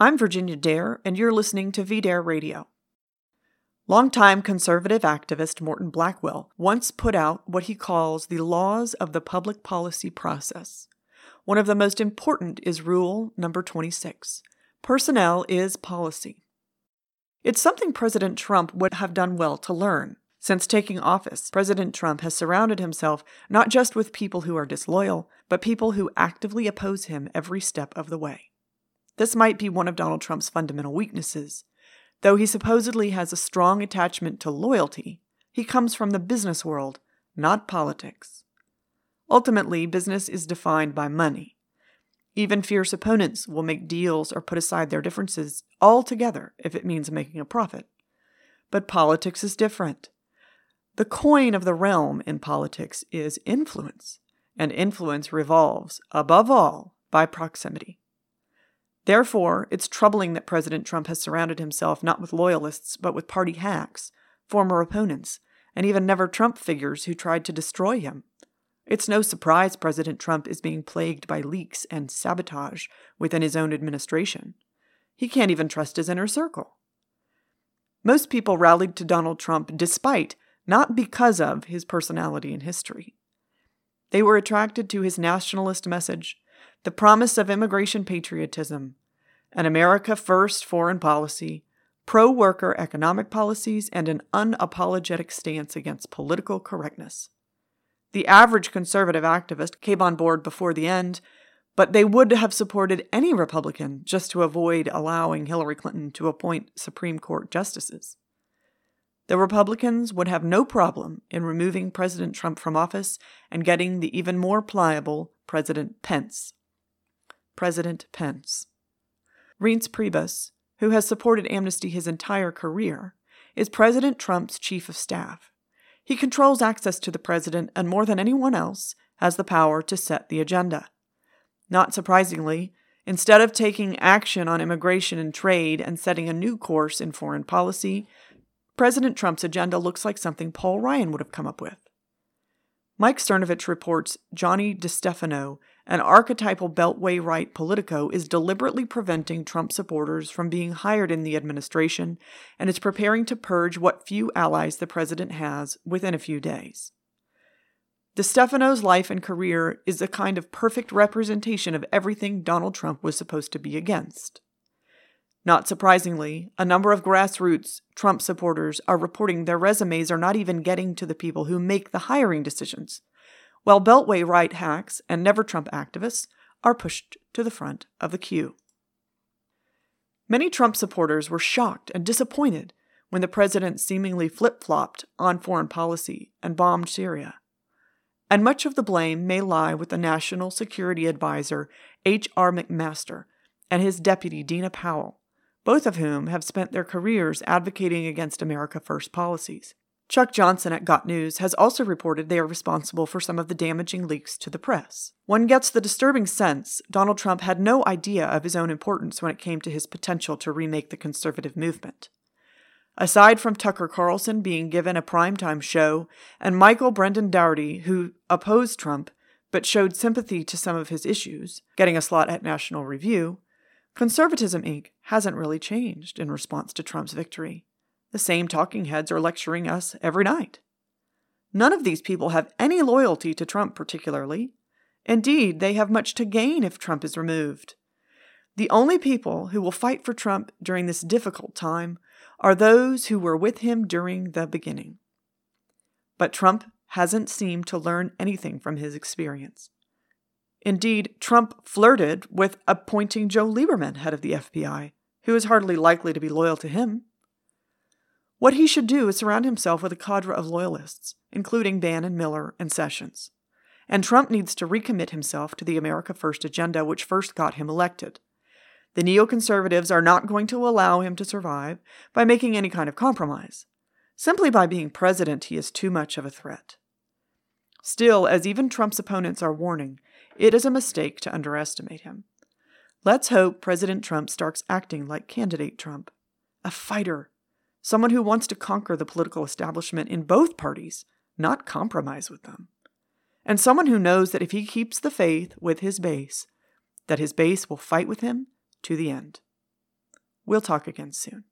I'm Virginia Dare, and you're listening to VDare Radio. Longtime conservative activist Morton Blackwell once put out what he calls the laws of the public policy process. One of the most important is Rule number 26 Personnel is policy. It's something President Trump would have done well to learn. Since taking office, President Trump has surrounded himself not just with people who are disloyal, but people who actively oppose him every step of the way. This might be one of Donald Trump's fundamental weaknesses. Though he supposedly has a strong attachment to loyalty, he comes from the business world, not politics. Ultimately, business is defined by money. Even fierce opponents will make deals or put aside their differences altogether if it means making a profit. But politics is different. The coin of the realm in politics is influence, and influence revolves, above all, by proximity. Therefore, it's troubling that President Trump has surrounded himself not with loyalists, but with party hacks, former opponents, and even never Trump figures who tried to destroy him. It's no surprise President Trump is being plagued by leaks and sabotage within his own administration. He can't even trust his inner circle. Most people rallied to Donald Trump despite, not because of, his personality and history. They were attracted to his nationalist message, the promise of immigration patriotism, an America First foreign policy, pro worker economic policies, and an unapologetic stance against political correctness. The average conservative activist came on board before the end, but they would have supported any Republican just to avoid allowing Hillary Clinton to appoint Supreme Court justices. The Republicans would have no problem in removing President Trump from office and getting the even more pliable President Pence. President Pence. Reince Priebus, who has supported amnesty his entire career, is President Trump's chief of staff. He controls access to the president and, more than anyone else, has the power to set the agenda. Not surprisingly, instead of taking action on immigration and trade and setting a new course in foreign policy, President Trump's agenda looks like something Paul Ryan would have come up with. Mike Cernovich reports Johnny DeStefano, an archetypal Beltway right politico, is deliberately preventing Trump supporters from being hired in the administration and is preparing to purge what few allies the president has within a few days. DeStefano's life and career is a kind of perfect representation of everything Donald Trump was supposed to be against. Not surprisingly, a number of grassroots Trump supporters are reporting their resumes are not even getting to the people who make the hiring decisions, while Beltway right hacks and Never Trump activists are pushed to the front of the queue. Many Trump supporters were shocked and disappointed when the president seemingly flip flopped on foreign policy and bombed Syria. And much of the blame may lie with the National Security Advisor H.R. McMaster and his deputy Dina Powell, both of whom have spent their careers advocating against America First policies. Chuck Johnson at Got News has also reported they are responsible for some of the damaging leaks to the press. One gets the disturbing sense Donald Trump had no idea of his own importance when it came to his potential to remake the conservative movement. Aside from Tucker Carlson being given a primetime show and Michael Brendan Dougherty, who opposed Trump but showed sympathy to some of his issues, getting a slot at National Review, Conservatism Inc. hasn't really changed in response to Trump's victory. The same talking heads are lecturing us every night. None of these people have any loyalty to Trump particularly. Indeed, they have much to gain if Trump is removed. The only people who will fight for Trump during this difficult time are those who were with him during the beginning. But Trump hasn't seemed to learn anything from his experience. Indeed, Trump flirted with appointing Joe Lieberman head of the FBI, who is hardly likely to be loyal to him. What he should do is surround himself with a cadre of loyalists, including Bannon, Miller, and Sessions. And Trump needs to recommit himself to the America First agenda, which first got him elected. The neoconservatives are not going to allow him to survive by making any kind of compromise. Simply by being president, he is too much of a threat. Still, as even Trump's opponents are warning, it is a mistake to underestimate him. Let's hope President Trump starts acting like candidate Trump a fighter, someone who wants to conquer the political establishment in both parties, not compromise with them, and someone who knows that if he keeps the faith with his base, that his base will fight with him to the end. We'll talk again soon.